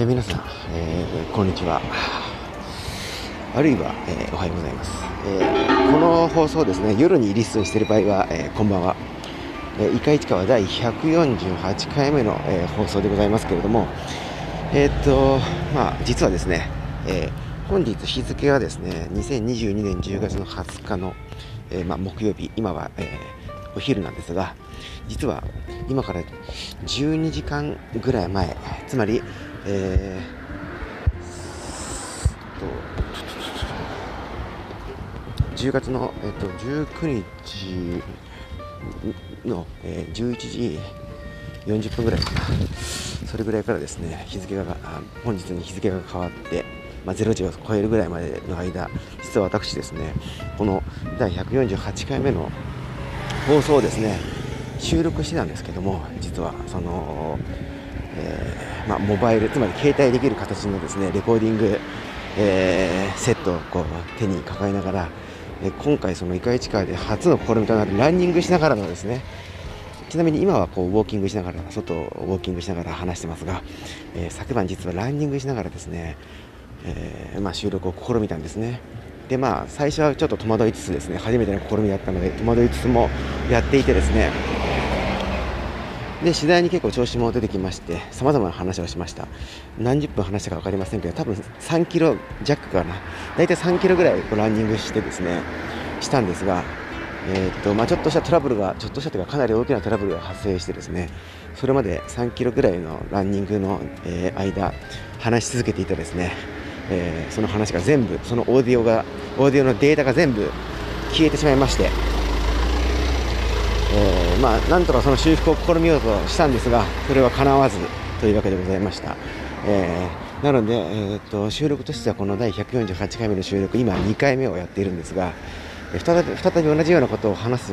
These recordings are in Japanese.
えー、皆さん、えー、こんにちは。あるいは、えー、おはようございます、えこの放送ですね、夜にリストしている場合は、えこんばんは。えー、イカ市川第148回目の、え放送でございますけれども、えっと、まあ、実はですね、え本日日付はですね、2022年10月の20日の、えまあ、木曜日、今は、えお昼なんですが、実は今から12時間ぐらい前、つまり、えー、10月の、えっと、19日の、えー、11時40分ぐらいかな、それぐらいからですね、日付が、本日に日付が変わって、まあ、0時を超えるぐらいまでの間、実は私ですね、この第148回目の放送をですね、収録してたんですけども、実はその、えー、まあ、モバイル、つまり携帯できる形のですねレコーディング、えー、セットをこう手に抱えながら、え今回、そのイカイチカで初の試みとなるランニングしながらのですねちなみに今はこうウォーキングしながら外をウォーキングしながら話してますが、えー、昨晩実はランニングしながらですね、え、まあ、収録を試みたんですね。でまあ最初はちょっと戸惑いつつですね初めての試みだったので戸惑いつつもやっていてですねで次第に結構調子も出てきましてさまざまな話をしました。何十分話したか分かりませんけど多分3キロ弱かな。大体3キロぐらいランニングしてですねしたんですが、えー、っとまあ、ちょっとしたトラブルがちょっとしたというかかなり大きなトラブルが発生してですねそれまで3キロぐらいのランニングの、えー、間話し続けていたですね、えー、その話が全部そのオーディオがオーディオのデータが全部消えてしまいましてえー、まあ、なんとかその修復を試みようとしたんですがそれは叶わずというわけでございました、えー、なので、えーと、収録としてはこの第148回目の収録今2回目をやっているんですが再び再び同じようなことを話す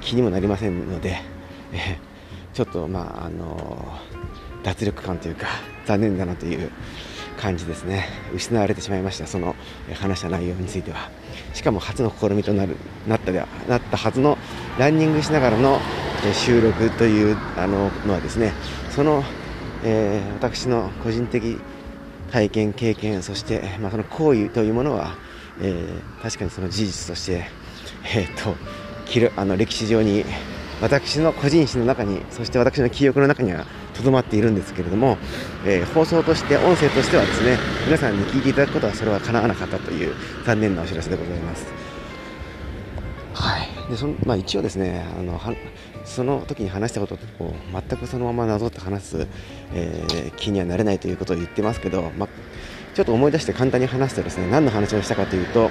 気にもなりませんので、えー、ちょっとまああの脱力感というか残念だなという感じですね。失われてしまいましたその話した内容については。しかも初の試みとなるなったではなったはずのランニングしながらの収録というあののはですねその、えー、私の個人的体験経験そして、まあ、その行為というものは、えー、確かにその事実として、えーと、とあの歴史上に私の個人史の中にそして私の記憶の中にはとどまっているんですけれども、えー、放送として音声としてはですね皆さんに聞いていただくことはそれは叶わなかったという残念なお知らせでございます。はいでそのまあ、一応ですねあのはその時に話したことを全くそのままなぞって話す、えー、気にはなれないということを言ってますけど、まちょっと思い出して簡単に話すとですね何の話をしたかというと、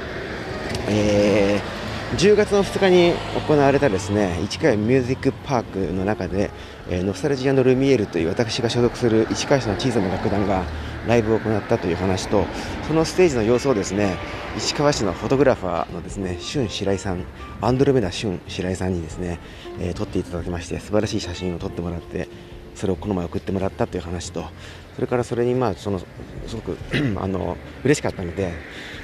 えー10月の2日に行われたですね市川ミュージックパークの中で、えー、ノスタルジアのルミエールという私が所属する市川市の小さな楽団がライブを行ったという話とそのステージの様子をですね市川市のフォトグラファーのですね俊白井さんアンドロメダ俊白井さんにですね、えー、撮っていただきまして素晴らしい写真を撮ってもらってそれをこの前送ってもらったという話とそれからそれにまあそのすごく あの嬉しかったので、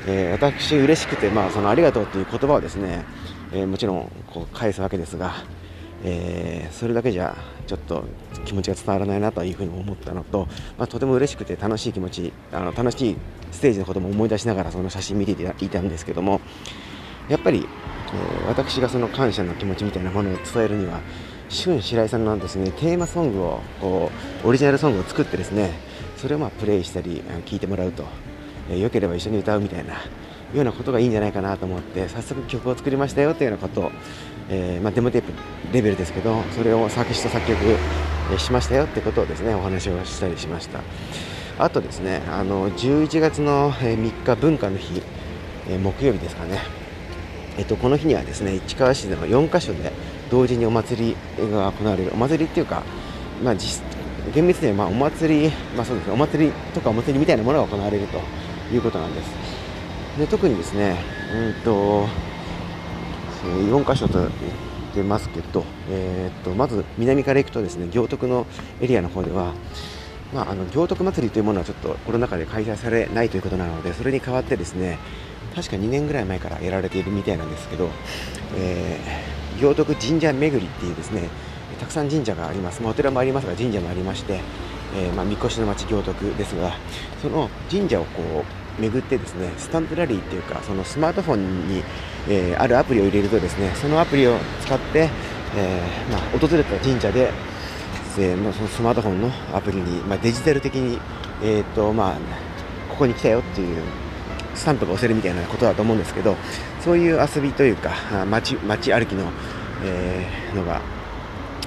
えー、私嬉しくてまあそのありがとうという言葉をですね、えー、もちろんこう返すわけですが、えー、それだけじゃちょっと気持ちが伝わらないなというふうに思ったのと、まあ、とても嬉しくて楽しい気持ちあの楽しいステージのことも思い出しながらその写真見ていたんですけどもやっぱり、えー、私がその感謝の気持ちみたいなものを伝えるには俊白井さんのですねテーマソングをこうオリジナルソングを作ってですねそれをまあプレイしたり聴いてもらうと、えー、よければ一緒に歌うみたいなようなことがいいんじゃないかなと思って早速曲を作りましたよというようなことを、えー、まあ、デモテープレベルですけどそれを作詞と作曲、えしましたよってことをですねお話をしたりしました。あとですねあの11月の3日文化の日、え木曜日ですかね。えっと、この日にはですね市川市での4カ所で同時にお祭りが行われる。お祭りっていうか、まあ、実厳密にはまお祭り、まあ、そうですね。お祭りとかお祭りみたいなものが行われるということなんです。で特にですねうんと4箇所と言ってますけど、えー、っとまず南から行くとですね行徳のエリアの方ではまあ、あの行徳祭りというものはちょっとコロナ禍で開催されないということなのでそれに代わってですね確か2年ぐらい前からやられているみたいなんですけど、えー、行徳神社巡りっていうですねたくさん神社があります、まあ、お寺もありますが神社もありまして、えー、まあ、みこしの町行徳ですがその神社をこう巡ってですねスタンプラリーっていうかそのスマートフォンに、えー、あるアプリを入れるとですねそのアプリを使って、えー、まあ、訪れた神社で、えまあ、そのスマートフォンのアプリに、まあ、デジタル的に、えーとまあ、ここに来たよっていうスタンプが押せるみたいなことだと思うんですけどそういう遊びというか街街歩きの、えー、のが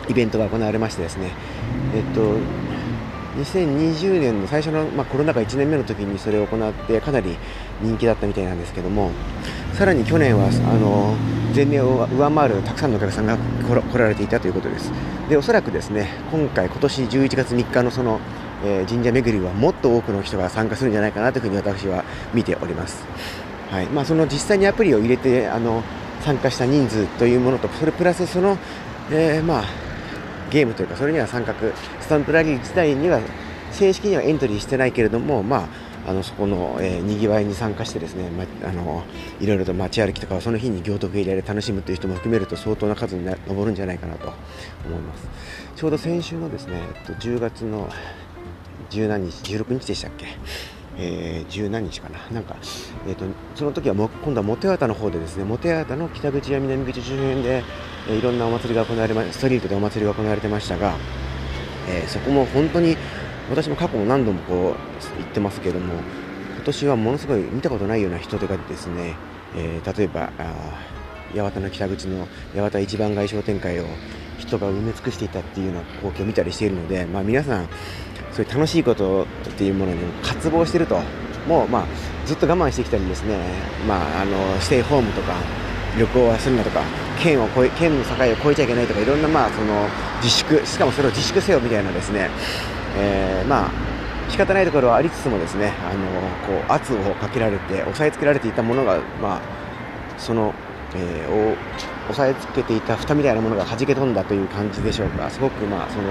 イベントが行われましてですね。えっと2020年の最初の、まあ、コロナ禍1年目の時にそれを行ってかなり人気だったみたいなんですけどもさらに去年はあの前年を上回るたくさんのお客さんが来られていたということです。でおそらくですね今回今年11月3日のそのえ、神社巡りはもっと多くの人が参加するんじゃないかなというふうに私は見ております。はいまあ、その実際にアプリを入れてあの参加した人数というものとそれプラスその、えー、まあ、ゲームというかそれには参画スタンプラリー自体には正式にはエントリーしてないけれども、まあ、あのそこの、えー、にぎわいに参加してですね、まあのいろいろと街歩きとかその日に行徳エリアで楽しむという人も含めると相当な数に上るんじゃないかなと思いますちょうど先週のですね、えっと、10月の十何日、16日でしたっけ、えー、十何日かな、なんか、えーと、その時はも今度はモテワタの方でですね、モテワタの北口や南口周辺で、えー、いろんなお祭りが行われまストリートでお祭りが行われてましたが、えー、そこも本当に私も過去も何度もこう行ってますけども、今年はものすごい見たことないような人とかですね、えー、例えば八幡の北口の八幡一番街商店会を人が埋め尽くしていたっていうような光景を見たりしているので、まあ、皆さんそういう楽しいことっていうものに渇望してると。もうまあずっと我慢してきたりですね、まあ、あのステイホームとか旅行はするなとか県を越え県の境を越えちゃいけないとかいろんなまあその自粛しかもそれを自粛せよみたいなですね、えー、まあ仕方ないところはありつつもですねあのこう圧をかけられて押さえつけられていたものが、まあ、その、えー、を押さえつけていた蓋みたいなものが弾け飛んだという感じでしょうか。すごくまあその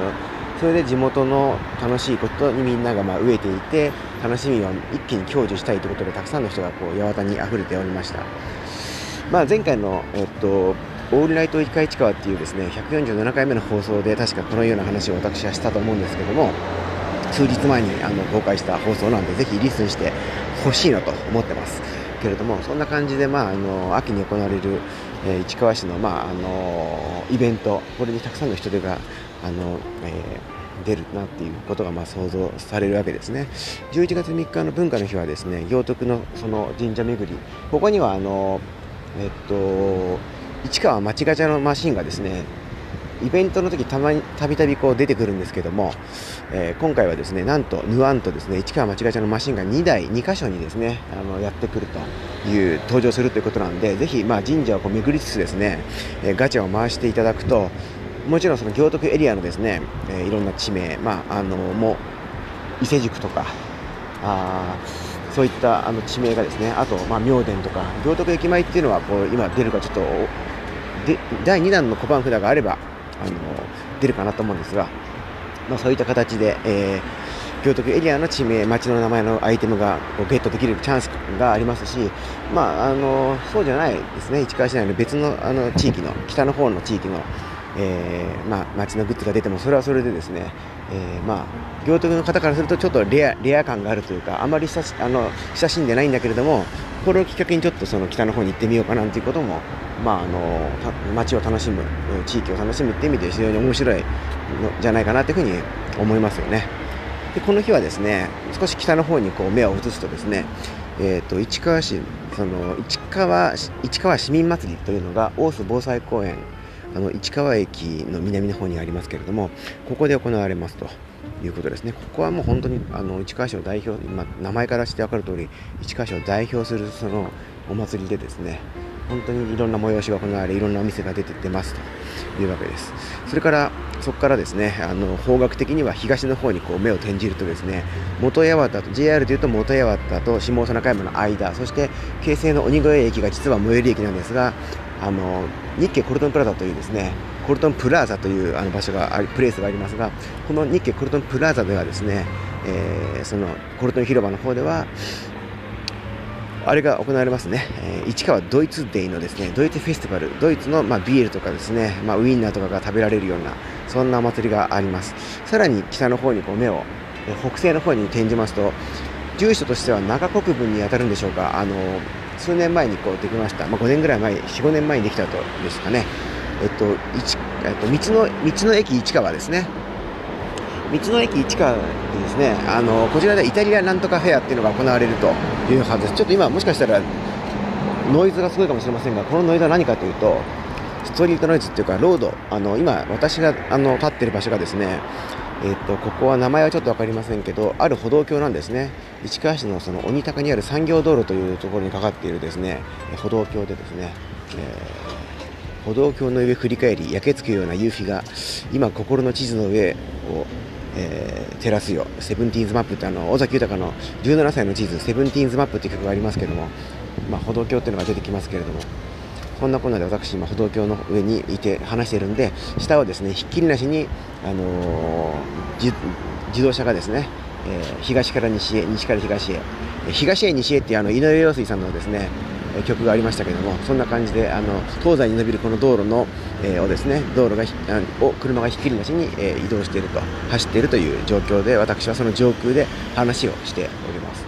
それで地元の楽しいことにみんながまあ飢えていて楽しみを一気に享受したいということでたくさんの人がこう八幡に溢れておりました、まあ、前回の、えっと、オールナイト一回市川っていうですね147回目の放送で確かこのような話を私はしたと思うんですけども数日前にあの公開した放送なんでぜひリスンしてほしいなと思ってます。けれどもそんな感じで、まあ、あの秋に行われる、えー、市川市の,、まあ、あのイベントこれにたくさんの人手があの、えー、出るなっていうことがまあ想像されるわけですね。11月3日の文化の日はですね行徳のその神社巡り。ここにはあのえっと市川町ガチャのマシンがですねイベントの時たまにたびたびこう出てくるんですけども、えー、今回はですねなんとヌアンとですね市川町ガチャのマシンが2台2箇所にですねあのやってくるという登場するということなんでぜひまあ神社をこう巡りつつですね、えー、ガチャを回していただくともちろんその行徳エリアのですね、えー、いろんな地名、まあ、あのも伊勢宿とかあそういったあの地名がですねあと、まあ、明殿とか行徳駅前っていうのはこう今出るかちょっとで第2弾の小判札があればあの出るかなと思うんですが、まあ、そういった形で、えー、行徳エリアの地名、町の名前のアイテムがこうゲットできるチャンスがありますし、まあ、あのそうじゃないですね市川市内の別のあの地域の北の方の地域のえー、まあ、街のグッズが出てもそれはそれでですね、えー、まあ、行徳の方からするとちょっとレアレア感があるというかあまり親しあの親しんでないんだけれどもこれをきっかけにちょっとその北の方に行ってみようかなんていうことも、まあ、あの街を楽しむ地域を楽しむっていう意味で非常に面白いのじゃないかなというふうに思いますよね。でこの日はですね少し北の方にこう目を移すとですね、えーと、市川市その市川市川市民祭りというのが大須防災公園あの市川駅の南の方にありますけれどもここで行われますということですね。ここはもう本当にあの市川市を代表今名前からして分かる通り市川市を代表するそのお祭りでですね本当にいろんな催しが行われいろんなお店が出てってますというわけです。それからそこからですねあの方角的には東の方にこう目を転じるとですね元八幡と JR でいうと元八幡と下総中山の間そして京成の鬼越駅が実は最寄り駅なんですがあの日系コルトンプラザというですねコルトンプラザというあの場所がありプレイスがありますがこの日系コルトンプラザではですね、えー、そのコルトン広場の方ではあれが行われますね、えー、市川ドイツデイのですねドイツフェスティバルドイツの、まあ、ビールとかですね、まあ、ウインナーとかが食べられるようなそんなお祭りがあります。さらに北の方にこう目を北西の方に転じますと住所としては中国分に当たるんでしょうかあの数年前にこうできました、まあ、5年ぐらい前45年前にできたとですかね。えっと、えっと、道の道の駅市川ですね。道の駅市川でですねあのこちらでイタリアなんとかフェアっていうのが行われるというはずです。ちょっと今もしかしたらノイズがすごいかもしれませんがこのノイズは何かというとストリートノイズっていうかロード。あの今私があの立ってる場所がですねえーと、ここは名前はちょっと分かりませんけどある歩道橋なんですね。市川市のその鬼高にある産業道路というところにかかっているですね歩道橋でですね、えー、歩道橋の上振り返り焼けつくような夕日が今心の地図の上をえー、照らすよ、セブンティーンズマップってあの尾崎豊の17歳の地図、セブンティーンズマップっていう曲がありますけども、まあ、歩道橋っていうのが出てきますけれども、そんなこんなで私、今、歩道橋の上にいて話しているんで、下をですねひっきりなしに、あのー、自動車がですね、えー、東から西へ、西から東へ、東へ西へっていうあの井上陽水さんのですね曲がありましたけども、そんな感じであの東西に伸びるこの道路の、えー、をですね道路がを車がひっきりなしに、えー、移動していると走っているという状況で私はその上空で話をしております。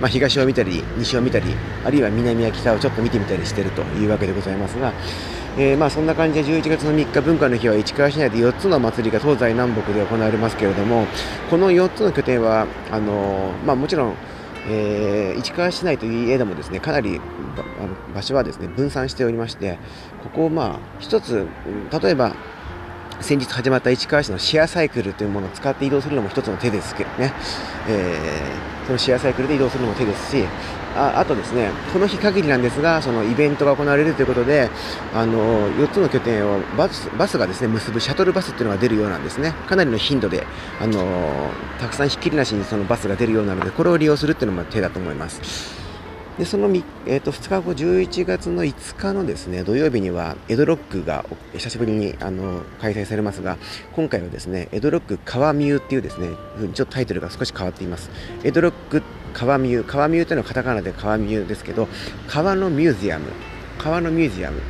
まあ、東を見たり西を見たりあるいは南や北をちょっと見てみたりしているというわけでございますが、えー、まあそんな感じで11月の3日文化の日は市川市内で4つの祭りが東西南北で行われますけれどもこの4つの拠点はあのー、まあ、もちろんえー、市川市内といえどもですねかなり場所はですね分散しておりましてここをまあ一つ例えば先日始まった市川市のシェアサイクルというものを使って移動するのも一つの手ですけどね、えー、そのシェアサイクルで移動するのも手ですしああとですねこの日限りなんですがそのイベントが行われるということであの4つの拠点をバスバスがですね結ぶシャトルバスっていうのが出るようなんですね。かなりの頻度であのたくさんひっきりなしにそのバスが出るようなのでこれを利用するっていうのも手だと思います。でその、えーと、2日後、11月の5日のですね土曜日にはエドロックが久しぶりにあの開催されますが今回はですねエドロック川ミューっていうですねちょっとタイトルが少し変わっています。エドロック川ミュー川ミューというのはカタカナで川ミューですけど川のミュージアム川のミュージアム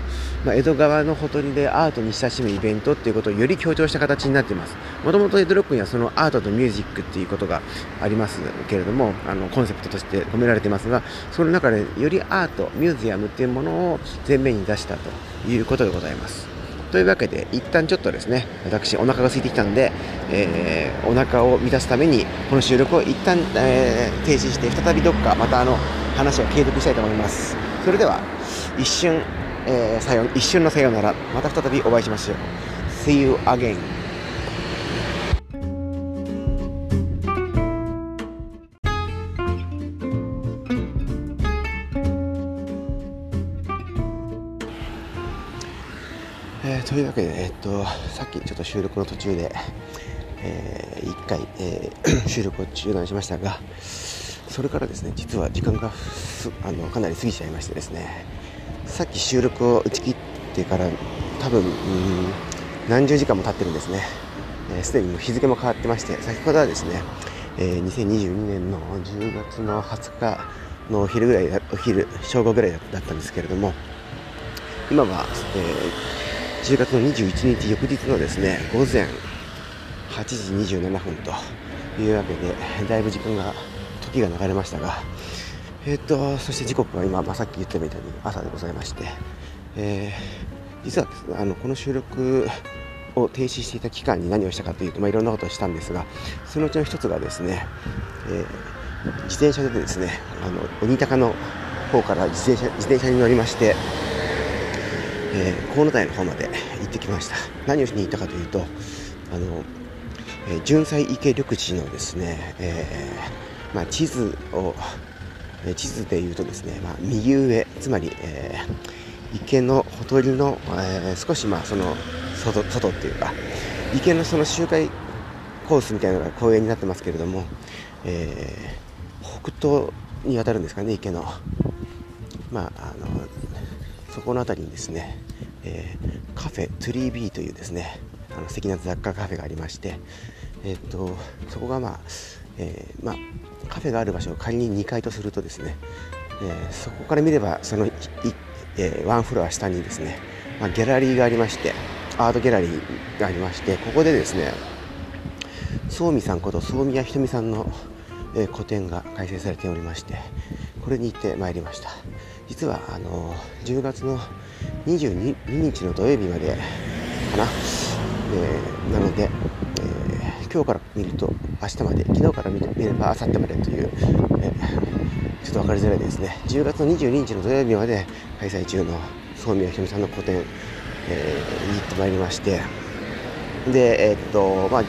まあ、江戸川のほとりでアートに親しむイベントっていうことをより強調した形になっています。もともと江戸ロックにはそのアートとミュージックっていうことがありますけれどもあのコンセプトとして込められていますがその中でよりアートミュージアムっていうものを前面に出したということでございます。というわけで一旦ちょっとですね私お腹が空いてきたんで、えー、お腹を満たすためにこの収録を一旦、えー、停止して再びどっかまたあの話を継続したいと思います。それでは一瞬えー、さよ一瞬のさようなら。また再びお会いしましょう。See you again. えー、というわけで、え、っとさっきちょっと収録の途中で、えー、1回、えー、収録を中断しましたがそれからですね実は時間があのかなり過ぎちゃいましてですね。さっき収録を打ち切ってから多分何十時間も経ってるんですね。すで、えー、に日付も変わってまして先ほどはですね、えー、2022年の10月の20日のお昼ぐらいお昼正午ぐらいだったんですけれども今は、えー、10月の21日翌日のですね午前8時27分というわけでだいぶ時間が時が流れましたがえー、っとそして時刻は今、まあ、さっき言ったみたいに朝でございまして、えー、実はあのこの収録を停止していた期間に何をしたかというと、まあ、いろんなことをしたんですがそのうちの一つがですね、えー、自転車でですねあの鬼高の方から自転車自転車に乗りまして、えー、河野台の方まで行ってきました。何をしに行ったかというとあの、えー、純菜池緑地のですね、えーまあ、地図をえ地図でいうとですね、まあ、右上つまり、えー、池のほとりの、えー、少しまあその外外っていうか池のその周回コースみたいなのが公園になってますけれども、えー、北東に当たるんですかね池の。まああのそこの辺りにですね、え、カフェトゥリービーというですねあの素敵な雑貨カフェがありまして、えーと、とそこがまあ、え、まあカフェがある場所を仮に2階とするとですね、えー、そこから見ればそのえー、ワンフロア下にですね、まあ、ギャラリーがありましてアートギャラリーがありましてここでですね総美さんこと総宮ひとみさんの、えー、個展が開催されておりましてこれに行ってまいりました。実はあの10月の22日の土曜日までかな、えー、なので、今日から見ると明日まで昨日から見れば明後日までという、え、ちょっと分かりづらいですね。10月の22日の土曜日まで開催中の総宮ひとみさんの個展、えー、に行ってまいりまして。でえー、っとまあ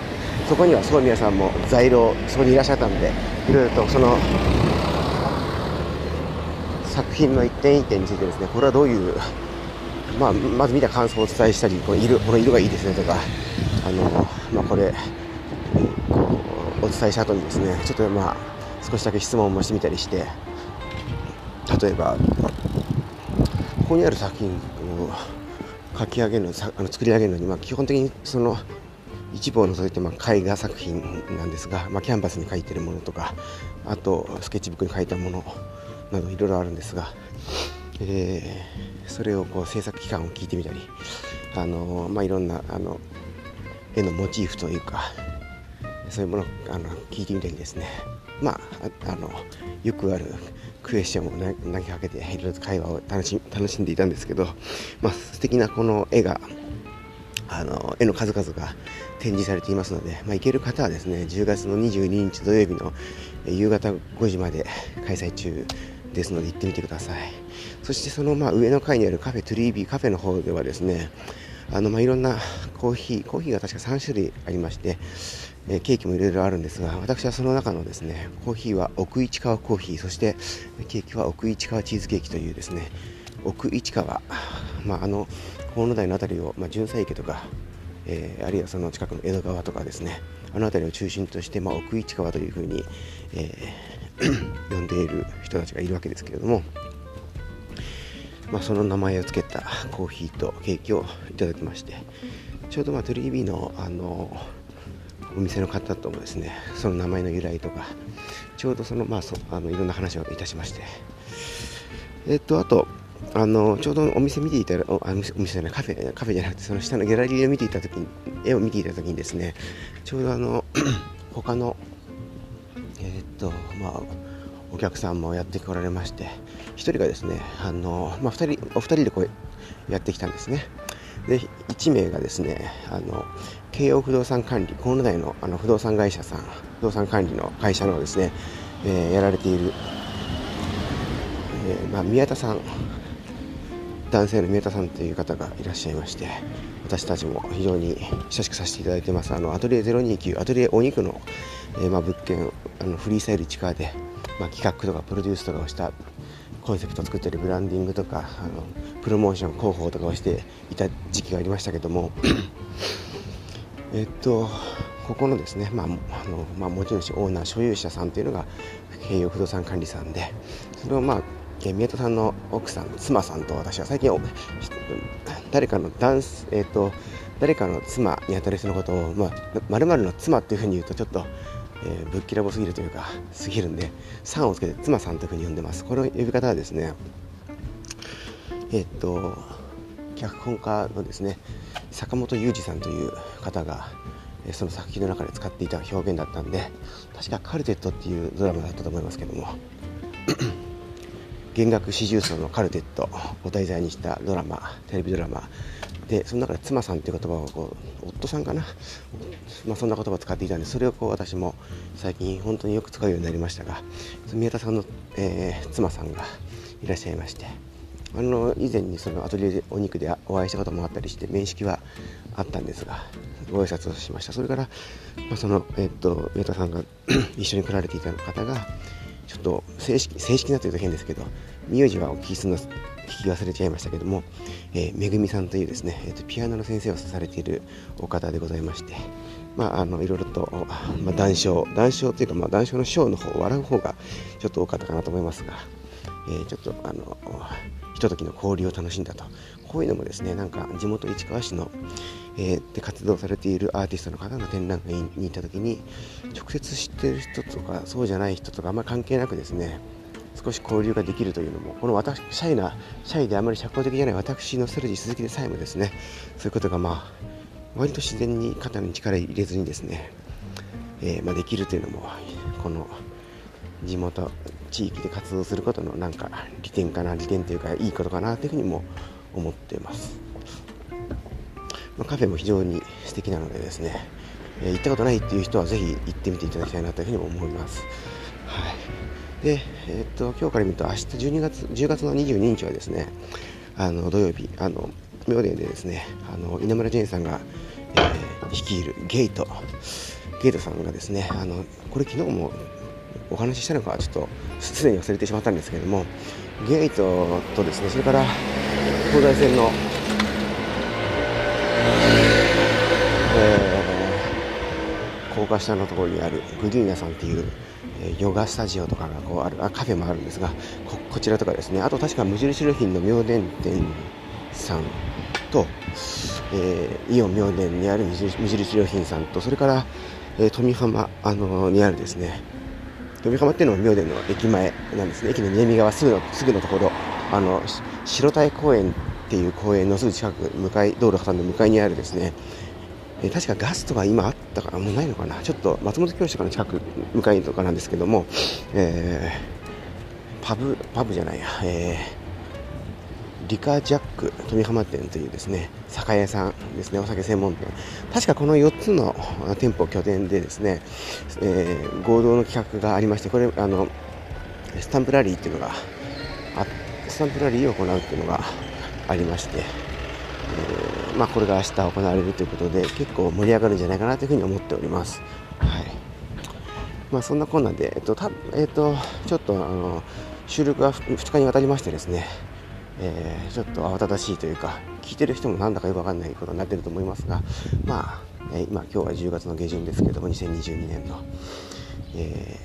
そこには総宮さんも在廊そこにいらっしゃったのでいろいろとその作品の一点一点についてですねこれはどういう、まあ、まず見た感想をお伝えしたりこの色この色がいいですねとかあの、まあ、これこうお伝えした後にですねちょっとまあ少しだけ質問もしてみたりして例えばここにある作品を書き上げるのあの作り上げるのに、まあ、基本的にその一部を除いてまあ絵画作品なんですが、まあ、キャンバスに描いてるものとかあとスケッチブックに描いたものなどいろいろあるんですが、えー、それをこう制作期間を聞いてみたり、あのまあ、いろんなあの絵のモチーフというかそういうものあの聞いてみたりですね、まあ、あのよくあるクエスチョンを投げかけていろいろと会話を楽し楽しんでいたんですけど、まあ、素敵なこの絵があの絵の数々が展示されていますので、まあ、行ける方はですね10月の22日土曜日の夕方5時まで開催中ですので行ってみてください。そしてそのまあ上の階にあるカフェトゥリービーカフェの方ではですねあのまあいろんなコーヒーコーヒーが確か3種類ありましてえケーキもいろいろあるんですが私はその中のですねコーヒーは奥市川コーヒーそしてケーキは奥市川チーズケーキというですね奥市川、まあ、あの河野台の辺りを、まあ、純菜池とか、えー、あるいはその近くの江戸川とかですねあの辺りを中心として、まあ、奥市川というふうに、えー、呼んでいる人たちがいるわけですけれども、まあ、その名前を付けたコーヒーとケーキをいただきましてちょうど、まあ、トリビーのあのお店の方ともですねその名前の由来とかちょうどその,、まあ、そあのいろんな話をいたしまして。えっとあとあのちょうどお店見ていたらおお店じゃないカフェカフェじゃなくてその下のギャラリーを見ていた時に絵を見ていた時にですねちょうどあの 他のえー、っとまあお客さんもやってこられまして1人がですねあの、まあ、2人お二人でこうやってきたんですね。で1名がですねあの京王不動産管理河野台のあの不動産会社さん不動産管理の会社のですね、えー、やられている、えーまあ、宮田さん男性の宮田さんという方がいらっしゃいまして私たちも非常に親しくさせていただいてます。あのアトリエ029アトリエお肉の、えー、まあ、物件あのフリースタイル地下で、まあ、企画とかプロデュースとかをしたコンセプトを作ったりブランディングとかあのプロモーション広報とかをしていた時期がありましたけどもえっとここのですね、まああのまあ、持ち主オーナー所有者さんというのが京葉不動産管理さんでそれをまあ宮田さんの奥さん妻さんと私は最近誰かの男えーと、誰かの妻にあたる人のことを、まあ、るの妻っていうふうに言うとちょっと、えー、ぶっきらぼすぎるというか過ぎるんで「さん」をつけて妻さんというふうに呼んでます。この呼び方はですねえっ、と脚本家のですね坂本裕二さんという方がその作品の中で使っていた表現だったんで確かカルテットっていうドラマだったと思いますけども 弦楽四重奏のカルテットを題材にしたドラマテレビドラマでその中で妻さんっていう言葉をこう夫さんかな、まあ、そんな言葉を使っていたんでそれをこう私も最近本当によく使うようになりましたが宮田さんの、えー、妻さんがいらっしゃいましてあの以前にそのアトリエでお肉でお会いしたこともあったりして面識はあったんですがご挨拶をしました。それから、まあ、その、えー、っと宮田さんが 一緒に来られていた方がちょっと正式正式なというと変ですけど名字はお聞きするの聞き忘れちゃいましたけども、えー、めぐみさんというですね、えーと、ピアノの先生をされているお方でございまして、まあ、あのいろいろと、まあ、談笑談笑というか、まあ、談笑の章の方笑う方がちょっと多かったかなと思いますが、えー、ちょっとあのひとときの交流を楽しんだと。こういうのもですねなんか地元市川市の、えー、で活動されているアーティストの方の展覧会に行った時に直接知ってる人とかそうじゃない人とかあんまり関係なくですね少し交流ができるというのもこの私シャイなシャイであまり社交的じゃない私のストレジ鈴木でさえもですねそういうことがまあ割と自然に肩に力入れずにですねえー、まあ、できるというのもこの地元地域で活動することのなんか利点かな利点というかいいことかなというふうにも思っています、まあ、カフェも非常に素敵なのでですね、えー、行ったことないっていう人はぜひ行ってみていただきたいなというふうに思います、はい、で、えー、っと今日から見ると明日12月10月の22日はですねあの土曜日あの明殿でですねあの稲村ジェーンさんが、えー、率いるゲートゲートさんがですねあのこれ昨日もお話ししたのかちょっとすでに忘れてしまったんですけれどもゲートとですねそれから東西線の、ー、高架下のところにあるグリーナさんっていう、ヨガスタジオとかがこうあるあカフェもあるんですがこちらとかですね。あと確か無印良品の明殿店さんと、えー、イオン明殿にある無印良品さんとそれから、えー、富浜、あのー、にあるですね。富浜っていうのは明殿の駅前なんですね。駅の南側すぐのすぐのところ。あの白鯛公園っていう公園のすぐ近く向かい道路挟んで向かいにあるですね。え確かガストが今あったからもうないのかな。ちょっと松本教師とかの近く向かいとかなんですけども、えー、パブパブじゃないや、えーリカジャック富浜店というですね酒屋さんですねお酒専門店。確かこの4つの店舗拠点でですね、えー、合同の企画がありましてこれあのスタンプラリーっていうのがスタンプラリーを行うっていうのがありまして、まあ、これが明日行われるということで結構盛り上がるんじゃないかなというふうに思っております。はいまあ、そんなこんなで、えっとたえっと、ちょっとあの収録が2日にわたりましてですね、えー、ちょっと慌ただしいというか聞いてる人もなんだかよくわかんないことになってると思いますがまあ、えー、今今日は10月の下旬ですけども2022年の、え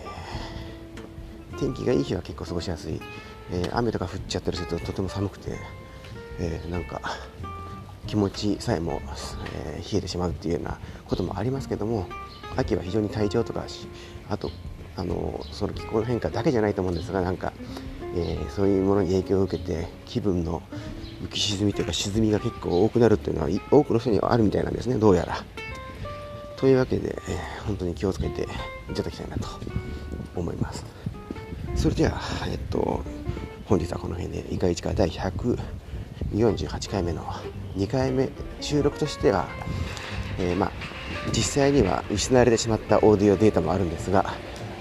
ー、天気がいい日は結構過ごしやすい、え雨とか降っちゃったりするととても寒くて、えなんか気持ちさえも、え冷えてしまうっていうようなこともありますけども秋は非常に体調とかあとあのその気候の変化だけじゃないと思うんですがなんかえー、そういうものに影響を受けて気分の浮き沈みというか沈みが結構多くなるというのは多くの人にはあるみたいなんですねどうやら。というわけで、えー、本当に気をつけていただきたいなと思います。それでは、えっと、本日はこの辺で「イカイチカ第148回目の2回目収録としては、えー、まあ、実際には失われてしまったオーディオデータもあるんですが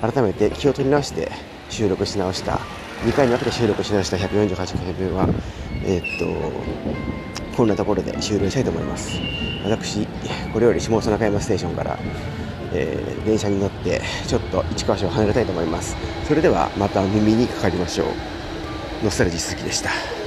改めて気を取り直して収録し直した2回に分けて収録し直した148回目は、えー、っと、こんなところで終了したいと思います。私、これより下総中山ステーションから、えー、電車に乗って、ちょっと市川市を離れたいと思います。それでは、また耳にかかりましょう。ノスタルジー鈴木でした。